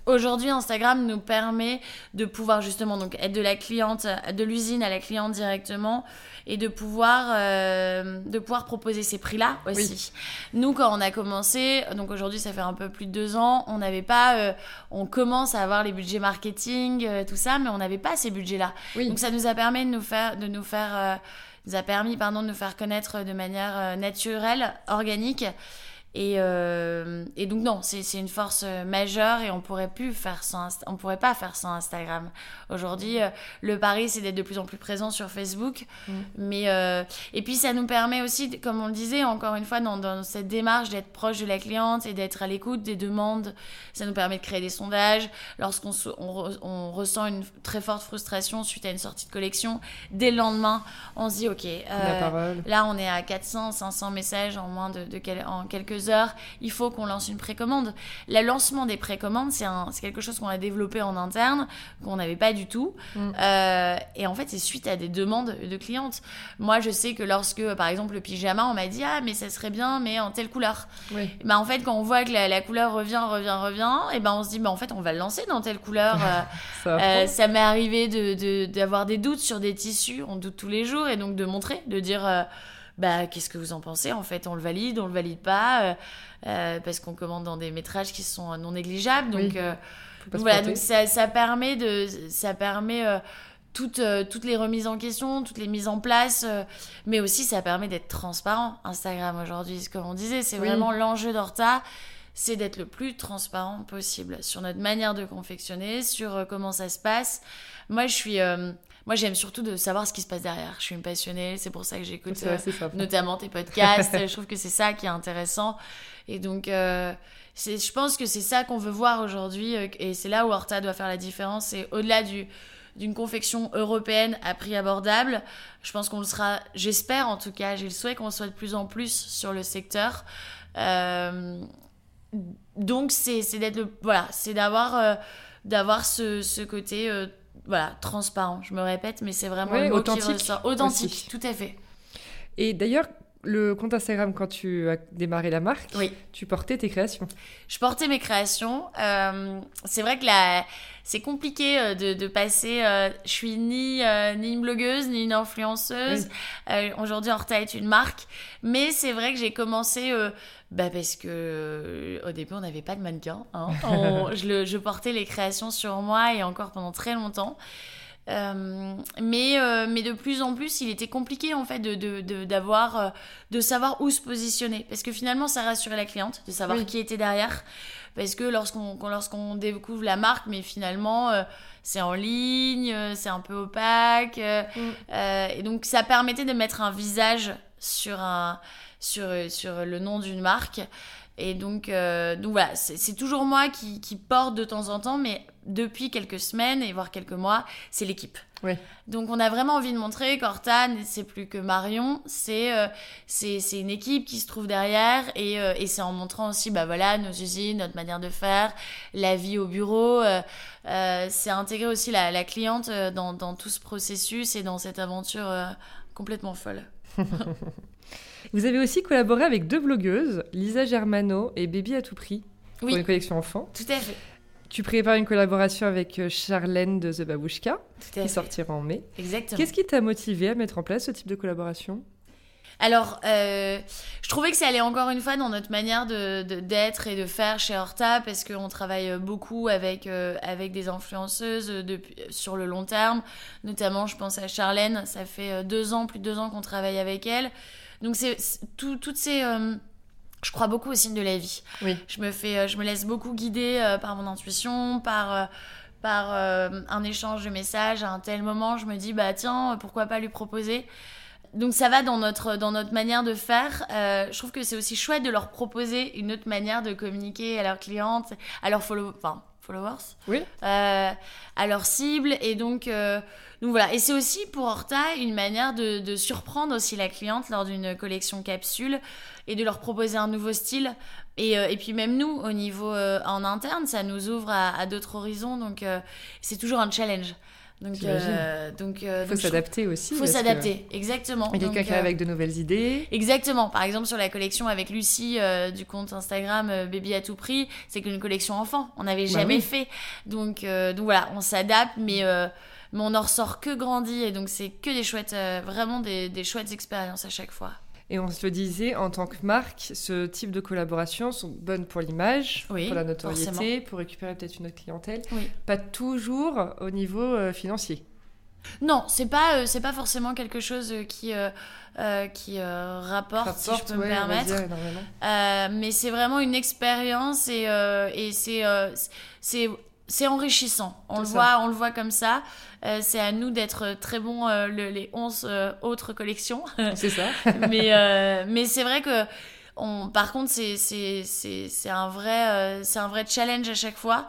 Aujourd'hui, Instagram nous permet de pouvoir justement donc être de la cliente, de l'usine à la cliente directement et de pouvoir, euh, de pouvoir proposer ces prix-là aussi. Nous, quand on a commencé, donc aujourd'hui ça fait un peu plus de deux ans, on n'avait pas, euh, on commence à avoir les budgets marketing, euh, tout ça, mais on n'avait pas ces budgets-là. Donc ça nous a permis de nous faire, de nous faire, nous a permis pardon de nous faire connaître de manière naturelle, organique. Et, euh, et, donc non, c'est une force euh, majeure et on pourrait plus faire sans on pourrait pas faire sans Instagram. Aujourd'hui, euh, le pari c'est d'être de plus en plus présent sur Facebook, mm. mais et puis ça nous permet aussi, comme on le disait encore une fois, dans, dans cette démarche d'être proche de la cliente et d'être à l'écoute des demandes. Ça nous permet de créer des sondages. Lorsqu'on on, on, ressent une très forte frustration suite à une sortie de collection, dès le lendemain, on se dit ok, là on est à 400, 500 messages en moins de, de en quelques heures, il faut qu'on lance une précommande. Le lancement des précommandes, c'est quelque chose qu'on a développé en interne, qu'on n'avait pas du tout. Mm. Euh, et en fait, c'est suite à des demandes de clientes. Moi, je sais que lorsque, par exemple, le pyjama, on m'a dit Ah, mais ça serait bien, mais en telle couleur. Bah, en fait, quand on voit que la, couleur revient, revient, revient, et ben on se dit bah, En fait, on va le lancer dans telle couleur. ça, euh, ça m'est arrivé d'avoir de, des doutes sur des tissus, on doute tous les jours, et donc de montrer, de dire. Euh, bah qu'est-ce que vous en pensez En fait, on le valide, on le valide pas, euh, euh, parce qu'on commande dans des métrages qui sont non négligeables. Donc, euh, voilà, donc ça, ça, permet de, ça permet toutes, toutes les remises en question, toutes les mises en place, mais aussi ça permet d'être transparent. Instagram aujourd'hui, comme on disait, c'est vraiment l'enjeu d'Horta c'est d'être le plus transparent possible sur notre manière de confectionner, sur comment ça se passe. Moi, je suis, moi, j'aime surtout de savoir ce qui se passe derrière. Je suis une passionnée, c'est pour ça que j'écoute euh, notamment tes podcasts. je trouve que c'est ça qui est intéressant. Et donc, euh, je pense que c'est ça qu'on veut voir aujourd'hui. Euh, et c'est là où Horta doit faire la différence. Et au-delà du d'une confection européenne à prix abordable. Je pense qu'on le sera, j'espère en tout cas, j'ai le souhait qu'on soit de plus en plus sur le secteur. donc c'est d'être le voilà, c'est d'avoir d'avoir ce, ce côté voilà, transparent. Je me répète, mais c'est vraiment authentique. Authentique, tout à fait. Et d'ailleurs, le compte Instagram, quand tu as démarré la marque, tu portais tes créations. Je portais mes créations. Euh, c'est vrai que la, c'est compliqué euh, de, de passer. euh, je suis ni, euh, ni une blogueuse, ni une influenceuse. Euh, Aujourd'hui, Horta est une marque. Mais c'est vrai que j'ai commencé. bah parce que au début on n'avait pas de mannequin. hein. On- je, le- je portais les créations sur moi et encore pendant très longtemps. Euh, mais, euh, mais de plus en plus, il était compliqué en fait de, de, d'avoir, euh, de savoir où se positionner. Parce que finalement, ça rassurait la cliente de savoir Oui. qui était derrière. Parce que lorsqu'on, lorsqu'on découvre la marque, mais finalement, euh, c'est en ligne, c'est un peu opaque. Mm. et donc, ça permettait de mettre un visage sur, un, sur, sur le nom d'une marque. Et donc, euh, donc voilà, c'est, toujours moi qui, qui porte de temps en temps, mais depuis quelques semaines et voire quelques mois, c'est l'équipe. Oui. Donc on a vraiment envie de montrer qu'Horta, c'est plus que Marion, c'est euh, c'est c'est une équipe qui se trouve derrière et, euh, et c'est en montrant aussi bah voilà nos usines, notre manière de faire, la vie au bureau, euh, euh, c'est intégrer aussi la, la cliente euh, dans, dans tout ce processus et dans cette aventure euh, complètement folle. Vous avez aussi collaboré avec deux blogueuses, Lisa Germano et Baby à tout prix, pour Oui. une collection enfant. Tout à fait. Tu prépares une collaboration avec euh, Charlène de The à qui fait. sortira en mai. Exactement. Qu'est-ce qui t'a motivé à mettre en place ce type de collaboration? Alors, euh, je trouvais que ça allait encore une fois dans notre manière de- de- d'être et de faire chez Horta, parce qu'on travaille beaucoup avec, euh, avec des influenceuses sur le long terme. Notamment, je pense à Charlène, ça fait deux ans, plus de deux ans qu'on travaille avec elle. Donc, c'est tout- toutes ces... euh, je crois beaucoup au signe de la vie. Oui. Je me, fais, euh, je me laisse beaucoup guider euh, par mon intuition, par... par un échange de messages à un tel moment, je me dis bah tiens pourquoi pas lui proposer donc ça va dans notre, dans notre manière de faire. Euh, je trouve que c'est aussi chouette de leur proposer une autre manière de communiquer à leurs clientes, à leurs follow enfin, followers, Oui. euh, à leurs cibles. Et donc, euh, donc voilà. Et c'est aussi pour Horta une manière de, de surprendre aussi la cliente lors d'une collection capsule et de leur proposer un nouveau style. Et, euh, et puis même nous, au niveau euh, en interne, ça nous ouvre à, à d'autres horizons. Donc c'est toujours un challenge. Donc, euh, donc, euh, Il faut donc je s'adapter aussi. faut que s'adapter, exactement. il y a Quelqu'un euh, avec de nouvelles idées. Exactement. Par exemple, sur la collection avec Lucie euh, du compte Instagram euh, Baby à tout prix, c'est qu'une collection enfant. On n'avait Bah jamais oui. fait. Donc, donc voilà, on s'adapte, mais, mais on en ressort que grandi. Et donc, c'est que des chouettes, vraiment des, des chouettes expériences à chaque fois. Et on se le disait, en tant que marque, ce type de collaboration sont bonnes pour l'image, Oui, pour la notoriété, forcément. pour récupérer peut-être une autre clientèle. Oui. Pas toujours au niveau euh, financier. Non, c'est pas, euh, c'est pas forcément quelque chose euh, qui, euh, qui rapporte, si je peux ouais, me permettre. dire, mais c'est vraiment une expérience et, et c'est c'est c'est enrichissant. On le ça. voit, on le voit comme ça. Euh, c'est à nous d'être très bons euh, le- les 11 euh, autres collections. C'est ça. mais mais c'est vrai que on, par contre c'est un vrai c'est un vrai challenge à chaque fois.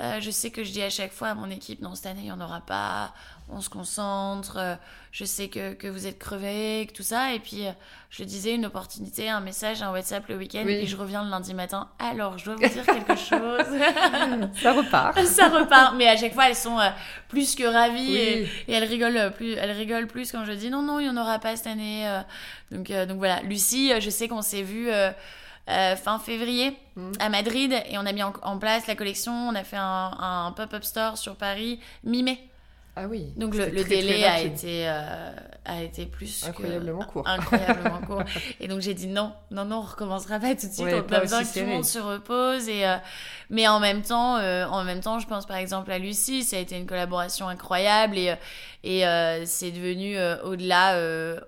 Je sais que je dis à chaque fois à mon équipe non cette année il y en aura pas. On se concentre. euh, je sais que, que vous êtes crevés, que tout ça. Et puis, euh, je disais, une opportunité, un message, un WhatsApp le week-end. Oui. Et je reviens le lundi matin. Alors, je dois vous dire quelque chose. ça repart. ça repart. Mais à chaque fois, elles sont euh, plus que ravies. Oui. Et, et elles, rigolent plus, elles rigolent plus quand je dis non, non, il n'y en aura pas cette année. Donc, euh, donc voilà. Lucie, je sais qu'on s'est vu. euh, euh, fin février Mhm. à Madrid et on a mis en, en place la collection. On a fait un, un pop-up store sur Paris mi-mai. Ah oui. Donc le, C'était le très, très délai a été, euh, a été plus que- Incroyablement court. Incroyablement court. Et donc j'ai dit non, non, non, on recommencera pas tout de suite. Ouais, on a besoin que tout le monde se repose. Et, euh, mais en même temps, euh, en même temps, je pense par exemple à Lucie, ça a été une collaboration incroyable et, et c'est devenu au-delà,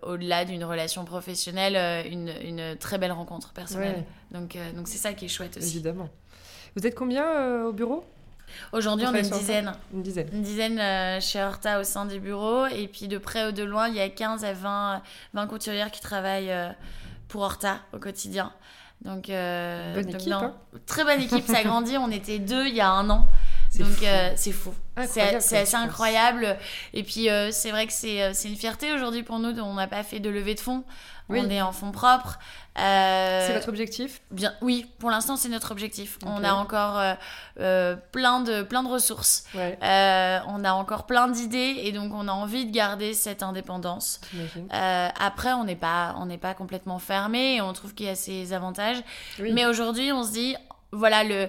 au-delà d'une relation professionnelle, une, une très belle rencontre personnelle. Donc, donc c'est ça qui est chouette aussi. Évidemment. Vous êtes combien au bureau? Aujourd'hui, Vous on est une dizaine. Une dizaine. Une dizaine euh, chez Horta au sein du bureau. Et puis de près ou de loin, il y a 15 à 20, 20 couturières qui travaillent euh, pour Horta au quotidien. Donc, euh, Bonne donc équipe, non. hein. Très bonne équipe, ça grandit. On était deux il y a un an. Donc c'est fou. C'est assez incroyable. Et puis c'est vrai que c'est une fierté aujourd'hui pour nous. On n'a pas fait de levée de fonds. Oui. On est en fonds propres. Euh, C'est votre objectif Bien, oui, pour l'instant c'est notre objectif. On a encore euh, euh, plein de plein de ressources. Ouais, Euh, on a encore plein d'idées et donc on a envie de garder cette indépendance. après, on n'est pas, on n'est pas complètement fermé et on trouve qu'il y a ses avantages. Oui. Mais aujourd'hui, on se dit, voilà, le,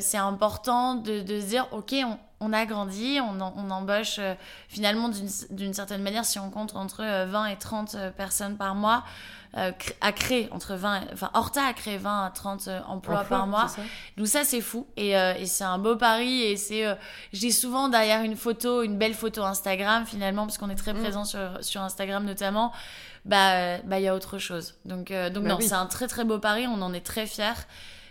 c'est important de, de se dire, ok, on, on a grandi, on, on embauche euh, finalement d'une certaine manière, si on compte entre 20 et 30 personnes par mois, à créer entre 20, enfin Horta a créé 20 à 30 emplois par mois. Donc ça c'est fou et, et c'est un beau pari et c'est, je dis souvent derrière une photo, une belle photo Instagram finalement parce qu'on est très mm. présent sur, sur Instagram notamment bah bah il y a autre chose. Donc euh, donc bah non, c'est un très très beau pari, on en est très fiers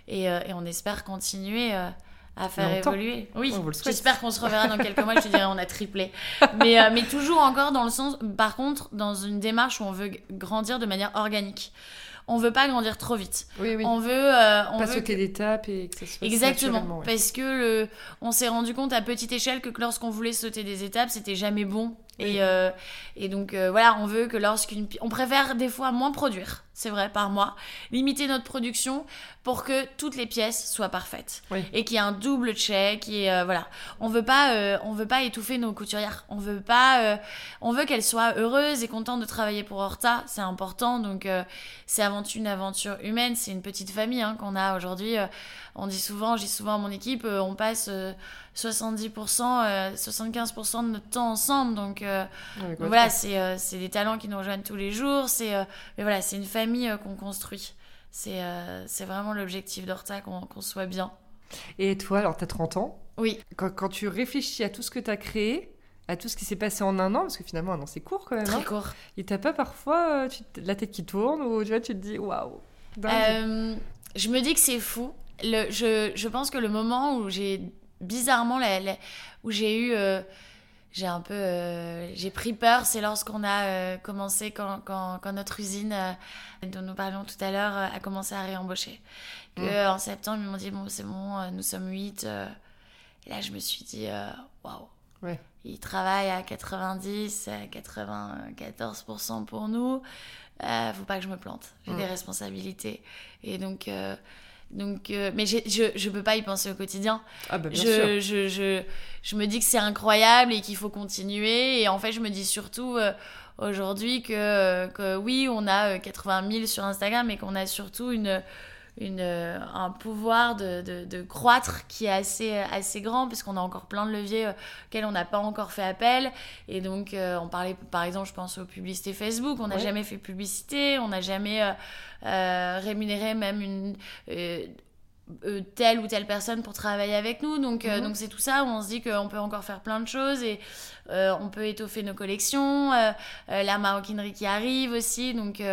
et, euh, et on espère continuer euh, à faire évoluer. Oui, j'espère qu'on se reverra dans quelques mois, je te dirais on a triplé. Mais mais toujours encore dans le sens par contre dans une démarche où on veut grandir de manière organique on veut pas grandir trop vite. Oui, oui. On veut, euh, on pas sauter d'étapes et que ça se exactement parce que le, on s'est rendu compte à petite échelle que lorsqu'on voulait sauter des étapes, c'était jamais bon. Et, euh, et donc euh, voilà, on veut que lorsqu'une, on préfère des fois moins produire, c'est vrai, par mois, limiter notre production pour que toutes les pièces soient parfaites et qu'il y ait un double check. Et voilà, on veut pas, on veut pas étouffer nos couturières. On veut pas, on veut qu'elles soient heureuses et contentes de travailler pour Horta. C'est important, donc c'est avant une aventure humaine, c'est une petite famille hein, qu'on a aujourd'hui. Euh, on dit souvent, dis souvent à mon équipe, euh, on passe 70%, euh, 75% de notre temps ensemble. Donc, voilà, c'est des talents qui nous rejoignent tous les jours. C'est mais voilà, c'est une famille qu'on construit. C'est vraiment l'objectif d'Horta, qu'on soit bien. Et toi, alors tu as 30 ans Oui. Quand, quand tu réfléchis à tout ce que tu as créé, à tout ce qui s'est passé en un an, parce que finalement un an c'est court quand même. Très hein. court. Et t'as pas parfois euh, la tête qui tourne ou tu vois tu te dis waouh. Euh, je me dis que c'est fou. Le, je, je, pense que le moment où j'ai bizarrement où j'ai eu euh, j'ai un peu j'ai pris peur, c'est lorsqu'on a commencé quand, quand, quand, notre usine dont nous parlions tout à l'heure a commencé à réembaucher. Que mmh. en septembre ils m'ont dit bon c'est bon nous sommes 8 et là je me suis dit waouh. Ouais il travaille à 90, à 94% pour nous. Euh, faut pas que je me plante. J'ai mm. des responsabilités. Et donc, euh, donc euh, mais je, je peux pas y penser au quotidien. Ah bah bien je, sûr. Je, je, je, me dis que c'est incroyable et qu'il faut continuer. Et en fait, je me dis surtout euh, aujourd'hui que, que oui, on a 80 000 sur Instagram et qu'on a surtout une une, euh, un pouvoir de, de, croître qui est assez, assez grand, puisqu'on a encore plein de leviers euh, auxquels on n'a pas encore fait appel. Et donc, euh, on parlait, par exemple, je pense aux publicités Facebook, on n'a jamais fait publicité, on n'a jamais rémunéré même une euh, telle ou telle personne pour travailler avec nous. Donc, euh, mhm. donc c'est tout ça où on se dit qu'on peut encore faire plein de choses et euh, on peut étoffer nos collections. la maroquinerie qui arrive aussi. Donc,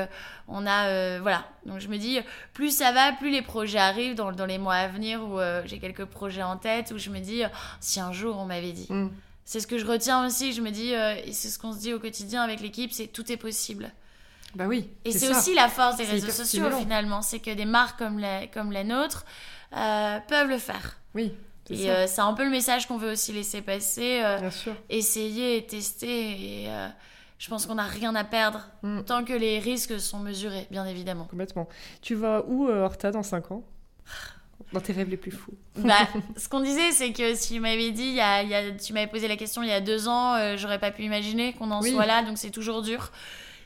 on a. voilà. Donc, je me dis, plus ça va, plus les projets arrivent dans, dans les mois à venir où j'ai quelques projets en tête où je me dis, si un jour on m'avait dit. Mhm. C'est ce que je retiens aussi. Je me dis, et c'est ce qu'on se dit au quotidien avec l'équipe, c'est tout est possible. Bah oui. Et c'est aussi la force des réseaux sociaux finalement, c'est que des marques comme la, comme la nôtre euh, peuvent le faire. Oui. Et euh, c'est un peu le message qu'on veut aussi laisser passer. Euh, Bien sûr. Essayer et tester. Et je pense qu'on n'a rien à perdre mm. tant que les risques sont mesurés, bien évidemment. Complètement. Tu vas où, Horta, dans 5 ans? Dans tes rêves les plus fous. bah, ce qu'on disait, c'est que si tu m'avais dit, il y a, y a, tu m'avais posé la question il y a deux ans, j'aurais pas pu imaginer qu'on en soit là, donc c'est toujours dur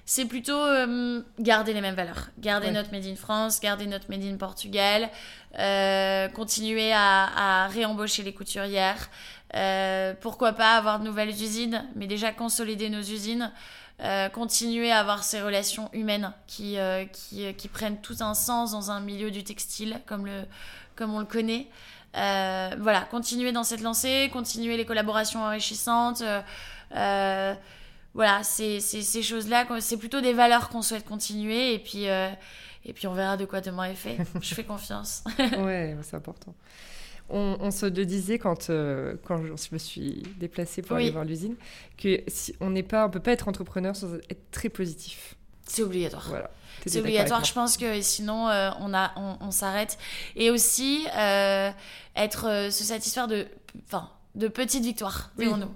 c'est plutôt euh, garder les mêmes valeurs. Garder notre Made in France, garder notre Made in Portugal, euh, continuer à, réembaucher les couturières. Euh, pourquoi pas avoir de nouvelles usines, mais déjà consolider nos usines. continuer à avoir ces relations humaines qui, qui, qui, prennent tout un sens dans un milieu du textile comme, le, comme on le connaît. voilà, continuer dans cette lancée, continuer les collaborations enrichissantes voilà, c'est ces choses-là, c'est plutôt des valeurs qu'on souhaite continuer et puis, euh, et puis on verra de quoi demain est fait. Je fais confiance. ouais, c'est important. On, se le disait quand, euh, quand je me suis déplacée pour aller voir l'usine, que si on n'est pas, on peut pas être entrepreneur sans être très positif. C'est obligatoire. Voilà. C'est obligatoire. Je pense que sinon euh, on a, on, s'arrête. Et aussi être, se satisfaire de, enfin, de petites victoires, pour nous.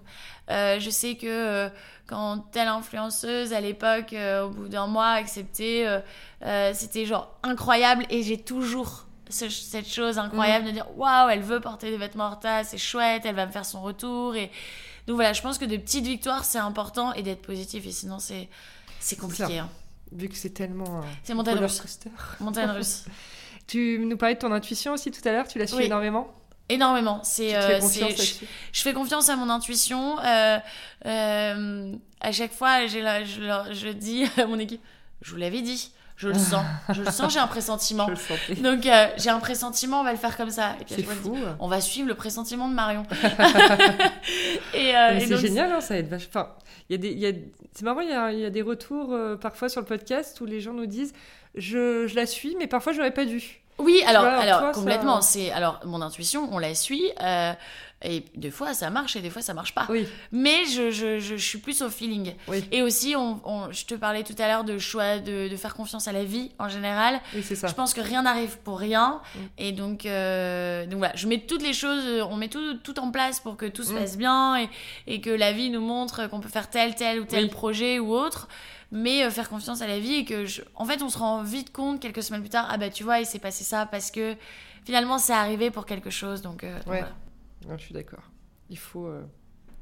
Je sais que quand telle influenceuse à l'époque, euh, au bout d'un mois, acceptait, euh, euh, c'était genre incroyable et j'ai toujours cette chose incroyable de dire waouh, elle veut porter des vêtements Horta, c'est chouette, elle va me faire son retour. Et donc voilà, je pense que de petites victoires c'est important et d'être positif et sinon c'est c'est compliqué. Hein. Vu que c'est tellement. c'est montagne russe. Montagne russe. tu nous parlais de ton intuition aussi tout à l'heure, tu l'as suivi énormément Énormément. C'est, euh, je, je fais confiance à mon intuition. Euh, euh, à chaque fois, je, leur- je dis à mon équipe, je vous l'avais dit, je le sens, je le sens, j'ai un pressentiment. Je le. Donc euh, j'ai un pressentiment, on va le faire comme ça. Et puis je dis, fou. on va suivre le pressentiment de Marion. et, Mais et c'est génial, hein, ça aide vach- Enfin, il y a des, y a... c'est marrant, il y a, y a des retours parfois sur le podcast où les gens nous disent je, je la suis, mais parfois j'aurais pas dû. Oui, alors, vois, alors toi, ça- complètement. C'est alors mon intuition, on la suit. euh, et des fois ça marche et des fois ça marche pas. Oui, Mais je, je, je, je suis plus au feeling. oui, Et aussi, on, on- je te parlais tout à l'heure de choix, de, de faire confiance à la vie en général. oui, c'est ça. Je pense que rien n'arrive pour rien. Mm. Et donc, euh, donc voilà, je mets toutes les choses, on met tout, tout en place pour que tout se Mm. passe bien et, et que la vie nous montre qu'on peut faire tel, tel ou tel Oui. projet ou autre. Mais euh, faire confiance à la vie et que, je... en fait, on se rend vite compte quelques semaines plus tard, ah bah tu vois, il s'est passé ça parce que finalement c'est arrivé pour quelque chose. Donc, euh, donc Ouais. voilà. Non, je suis d'accord. Il faut. euh,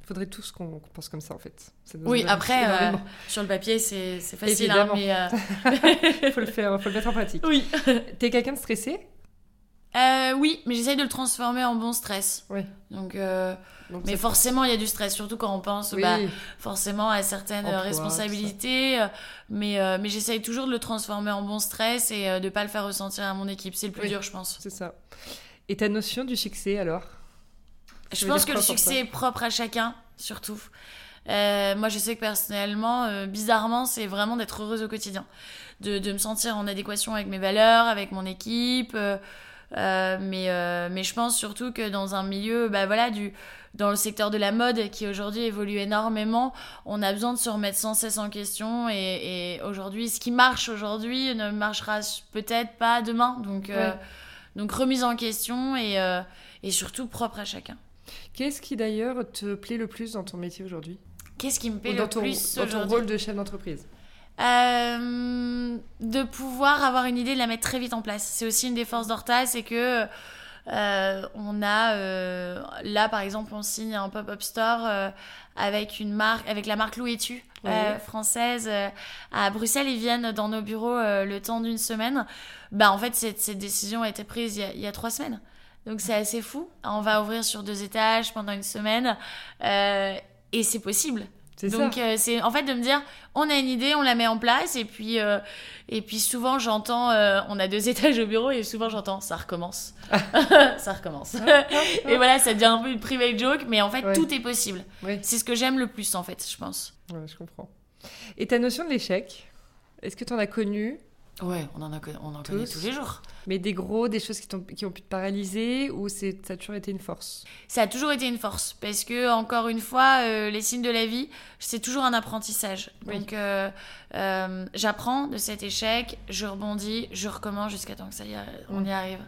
faudrait tous qu'on pense comme ça en fait. Oui, après, euh, sur le papier, c'est facile, hein, mais. euh, faut le faire, faut le mettre en pratique. Oui. T'es quelqu'un de stressé? Euh, oui, mais j'essaye de le transformer en bon stress. Oui. Donc, euh, Donc, mais forcément, il y a du stress, surtout quand on pense Oui, bah, forcément à certaines Emploi, responsabilités. euh, Mais, euh, mais j'essaye toujours de le transformer en bon stress et euh, de pas le faire ressentir à mon équipe. C'est le plus Oui. dur, je pense. c'est ça. Et ta notion du succès alors? Je pense que le succès est propre à chacun, surtout. Euh, moi, je sais que personnellement, euh, bizarrement, c'est vraiment d'être heureuse au quotidien. De, de me sentir en adéquation avec mes valeurs, avec mon équipe. euh, mais, euh, mais je pense surtout que dans un milieu, bah voilà, du, dans le secteur de la mode qui aujourd'hui évolue énormément, on a besoin de se remettre sans cesse en question. Et, et aujourd'hui, ce qui marche aujourd'hui ne marchera peut-être pas demain. Donc, euh, donc remise en question et, euh, et surtout propre à chacun. Qu'est-ce qui d'ailleurs te plaît le plus dans ton métier aujourd'hui? Qu'est-ce qui me plaît Ou le ton, plus dans ton rôle de chef d'entreprise? Euh, De pouvoir avoir une idée, de la mettre très vite en place. C'est aussi une des forces d'Horta, c'est que euh, on a euh, là par exemple on signe un pop-up store euh, avec une marque, avec la marque Louis et Tu Oui. euh, française euh, à Bruxelles. Ils viennent dans nos bureaux euh, le temps d'une semaine. Bah en fait cette, cette décision a été prise il y a, il y a trois semaines. Donc c'est assez fou. On va ouvrir sur deux étages pendant une semaine euh, et c'est possible. Donc euh, c'est en fait de me dire on a une idée, on la met en place et puis euh, et puis souvent j'entends euh, on a deux étages au bureau et souvent j'entends ça recommence. ça recommence. et voilà, ça devient un peu une private joke mais en fait Ouais. tout est possible. C'est ce que j'aime le plus en fait, je pense. ouais, je comprends. Et ta notion de l'échec Est-ce que tu en as connu Ouais, on en a on en connaît Tous. les jours. Mais des gros, des choses qui, t'ont- qui ont pu te paralyser ou ça a toujours été une force? Ça a toujours été une force parce que encore une fois euh, les signes de la vie, c'est toujours un apprentissage. Oui. Donc euh, euh, j'apprends de cet échec, je rebondis, je recommence jusqu'à temps que ça y on Mm. y arrive.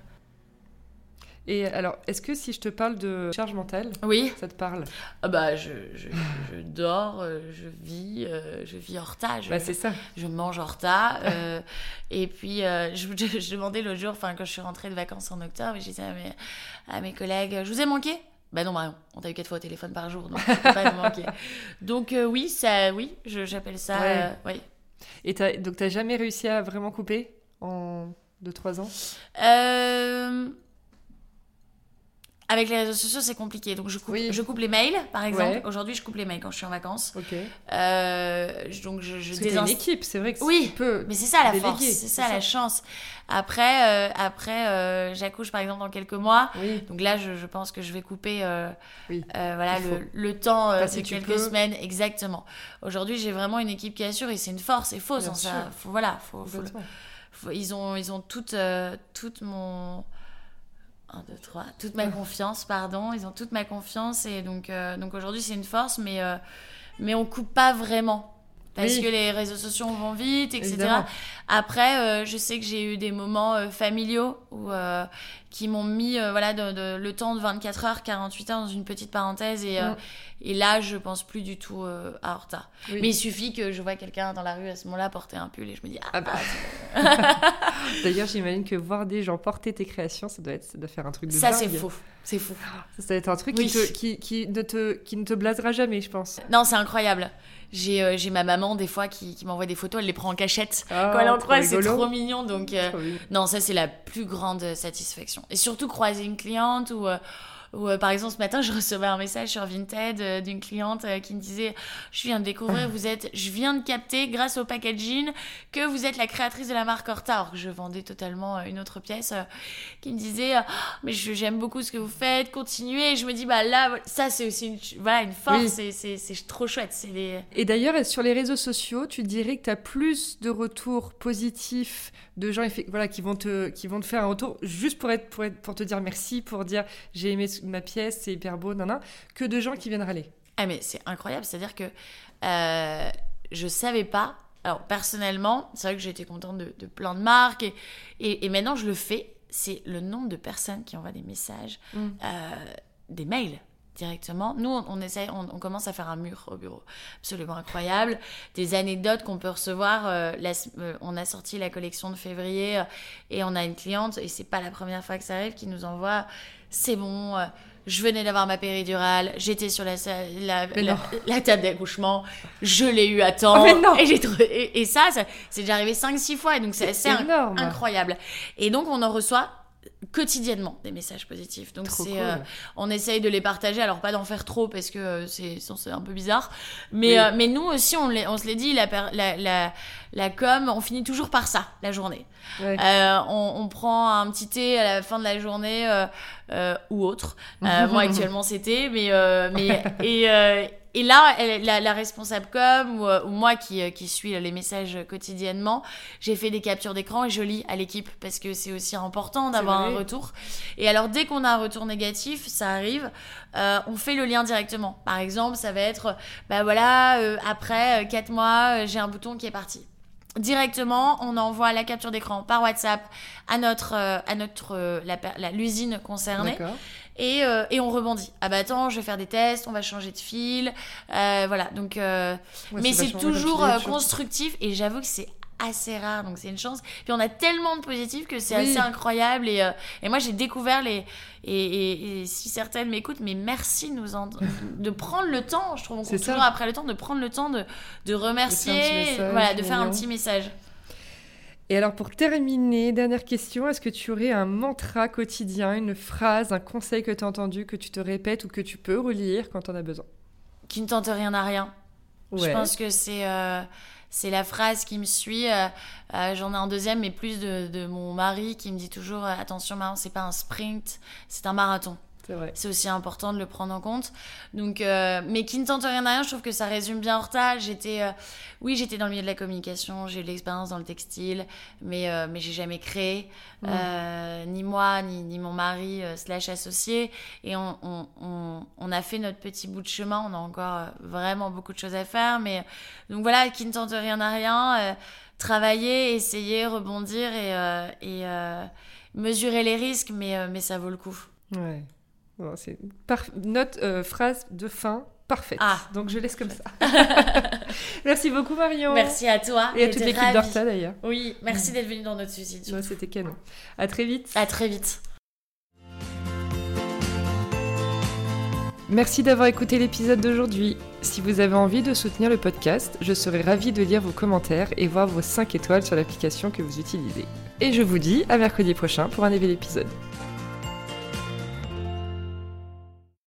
Et alors, est-ce que si je te parle de charge mentale, Oui. ça te parle? Ah bah je, je, je dors, euh, je vis, euh, je vis tas, je, Bah, c'est ça. je mange hors tas. euh, et puis euh, je, demandais l'autre jour, enfin quand je suis rentrée de vacances en octobre, je disais à mes, à mes collègues, je vous ai manqué? Bah non Marion, on t'a eu quatre fois au téléphone par jour, donc pas manquer. Donc oui, ça, oui, j'appelle ça, Ouais. oui. Et t'as, donc, t'as jamais réussi à vraiment couper en 2-3 ans? Euh, Avec les réseaux sociaux, c'est compliqué. Donc, je coupe, Oui. je coupe les mails, par exemple. Ouais. Aujourd'hui, je coupe les mails quand je suis en vacances. Ok. Euh, donc, je, je t'as une désinst- équipe, c'est vrai que Oui, tu peux. Mais c'est ça la déléguer, force, c'est ça, ça. la chance. Après, euh, après euh, j'accouche par exemple dans quelques mois. Oui, Donc là, je, je pense que je vais couper Oui. voilà, le, le temps de quelques peux. semaines. Exactement. Aujourd'hui, j'ai vraiment une équipe qui assure et c'est une force. Et sans ça. Faut, voilà, faut, faut, ils ont, ils ont toute, toute mon. 1, 2, 3. Toute ma confiance, pardon. Ils ont toute ma confiance. Et donc, euh, donc aujourd'hui, c'est une force, mais, euh, mais on coupe pas vraiment. Parce Oui. que les réseaux sociaux vont vite, etc. Évidemment. Après, euh, je sais que j'ai eu des moments euh, familiaux où, euh, qui m'ont mis voilà, de- de- le temps de 24 heures, 48 heures dans une petite parenthèse. Et, Mm. et là, je pense plus du tout à Horta. Oui. Mais il suffit que je vois quelqu'un dans la rue à ce moment-là porter un pull et je me dis Ah, Ah bah. ah, D'ailleurs, j'imagine que voir des gens porter tes créations, ça doit, être, ça doit faire un truc de ça c'est faux. C'est fou. Ça doit être un truc Oui. qui, te- qui, qui ne te, qui ne te blasera jamais, je pense. Non, c'est incroyable. J'ai euh, j'ai ma maman des fois, qui, qui m'envoie des photos, elle les prend en cachette. Ah, Quand elle en croise, c'est trop mignon. Donc, euh, Trop non, ça, c'est la plus grande satisfaction. Et surtout, croiser une cliente ou. Ou, euh, par exemple, ce matin, je recevais un message sur Vinted euh, d'une cliente euh, qui me disait Je viens de découvrir, vous êtes, je viens de capter, grâce au packaging, que vous êtes la créatrice de la marque Horta. Alors que je vendais totalement euh, une autre pièce qui me disait Mais j'aime beaucoup ce que vous faites, continuez. Et je me dis Bah là, ça, c'est aussi une, voilà, une force, Oui. c'est c'est trop chouette. C'est les. Et d'ailleurs, sur les réseaux sociaux, tu dirais que tu as plus de retours positifs de gens voilà, qui, vont te, qui vont te faire un retour juste pour, être, pour, être, pour te dire merci, pour dire j'ai aimé ma pièce, c'est hyper beau, nan, nan, que de gens qui viennent râler. Ah mais c'est incroyable, c'est-à-dire que euh, je savais pas. Alors personnellement, c'est vrai que j'étais contente de, de plein de marques et, et, et maintenant je le fais. C'est le nombre de personnes qui envoient des messages, Mm. euh, des mails directement. Nous, on, on essaye, on, on commence à faire un mur au bureau, absolument incroyable. Des anecdotes qu'on peut recevoir. euh, la euh, on a sorti la collection de février euh, et on a une cliente et c'est pas la première fois que ça arrive qui nous envoie. C'est bon. je venais d'avoir ma péridurale, j'étais sur la, la, table d'accouchement, je l'ai eu à temps. Oh, non. et, ça, ça c'est déjà arrivé 5-6 fois, et donc c'est assez incroyable. Et donc on en reçoit quotidiennement des messages positifs. Donc c'est, cool. euh, on essaye de les partager, alors pas d'en faire trop parce que euh, c'est, c'est un peu bizarre. Mais, Oui. euh, mais nous aussi, on, on se l'est dit, la, la, la, la com, on finit toujours par ça, la journée. Ouais. Euh, on, on prend un petit thé à la fin de la journée euh, euh, ou autre. Euh, moi actuellement c'était, mais euh, mais et, euh, et là elle- la, la responsable com ou, euh, ou moi qui euh, qui suis les messages quotidiennement, j'ai fait des captures d'écran et je lis à l'équipe parce que c'est aussi important d'avoir un retour. Et alors dès qu'on a un retour négatif, ça arrive, euh, on fait le lien directement. Par exemple, ça va être bah voilà euh, après euh, quatre mois euh, j'ai un bouton qui est parti directement, on envoie la capture d'écran par WhatsApp à notre, euh, à notre euh, l'usine concernée D'accord. Et, euh, et on rebondit. Ah bah attends, je vais faire des tests, on va changer de fil, euh, voilà. Donc, euh, Ouais, mais c'est toujours euh, constructif et j'avoue que c'est assez rare, donc c'est une chance. Puis on a tellement de positifs que c'est Oui. assez incroyable et, euh, et moi j'ai découvert les et, et- et si certaines m'écoutent, mais merci de nous en- de prendre le temps. Je trouve qu'on ça. toujours après le temps de prendre le temps de, de remercier, message voilà, de faire un petit message. Et alors pour terminer, dernière question, est-ce que tu aurais un mantra quotidien, une phrase, un conseil que tu as entendu, que tu te répètes ou que tu peux relire quand on a besoin? Qui ne tente rien à rien. Je pense que c'est euh, c'est la phrase qui me suit. euh, euh, J'en ai un deuxième, mais plus de, de mon mari qui me dit toujours euh, attention, Marion, c'est pas un sprint, c'est un marathon. C'est aussi important de le prendre en compte. Donc, euh, mais qui ne tente rien à rien, je trouve que ça résume bien Horta. J'étais, euh, oui, j'étais dans le milieu de la communication, j'ai eu de l'expérience dans le textile, mais euh, mais j'ai jamais créé, Mm. euh, ni moi, ni, ni mon mari euh, slash associé. Et on, on, on, on a fait notre petit bout de chemin. On a encore euh, vraiment beaucoup de choses à faire, mais donc voilà, qui ne tente rien à rien. euh, travailler, essayer, rebondir et, euh, et euh, mesurer les risques, mais, euh, mais ça vaut le coup. Ouais. C'est par... notre euh, phrase de fin parfaite. Ah. Donc je laisse comme ça. Merci beaucoup Marion. Merci à toi. Et à toute l'équipe d'Orta d'ailleurs. Oui, merci d'être venu dans notre. Ouais, C'était canon. À très vite. À très vite. Merci d'avoir écouté l'épisode d'aujourd'hui. Si vous avez envie de soutenir le podcast, je serai ravie de lire vos commentaires et voir vos 5 étoiles sur l'application que vous utilisez. Et je vous dis à mercredi prochain pour un nouvel épisode.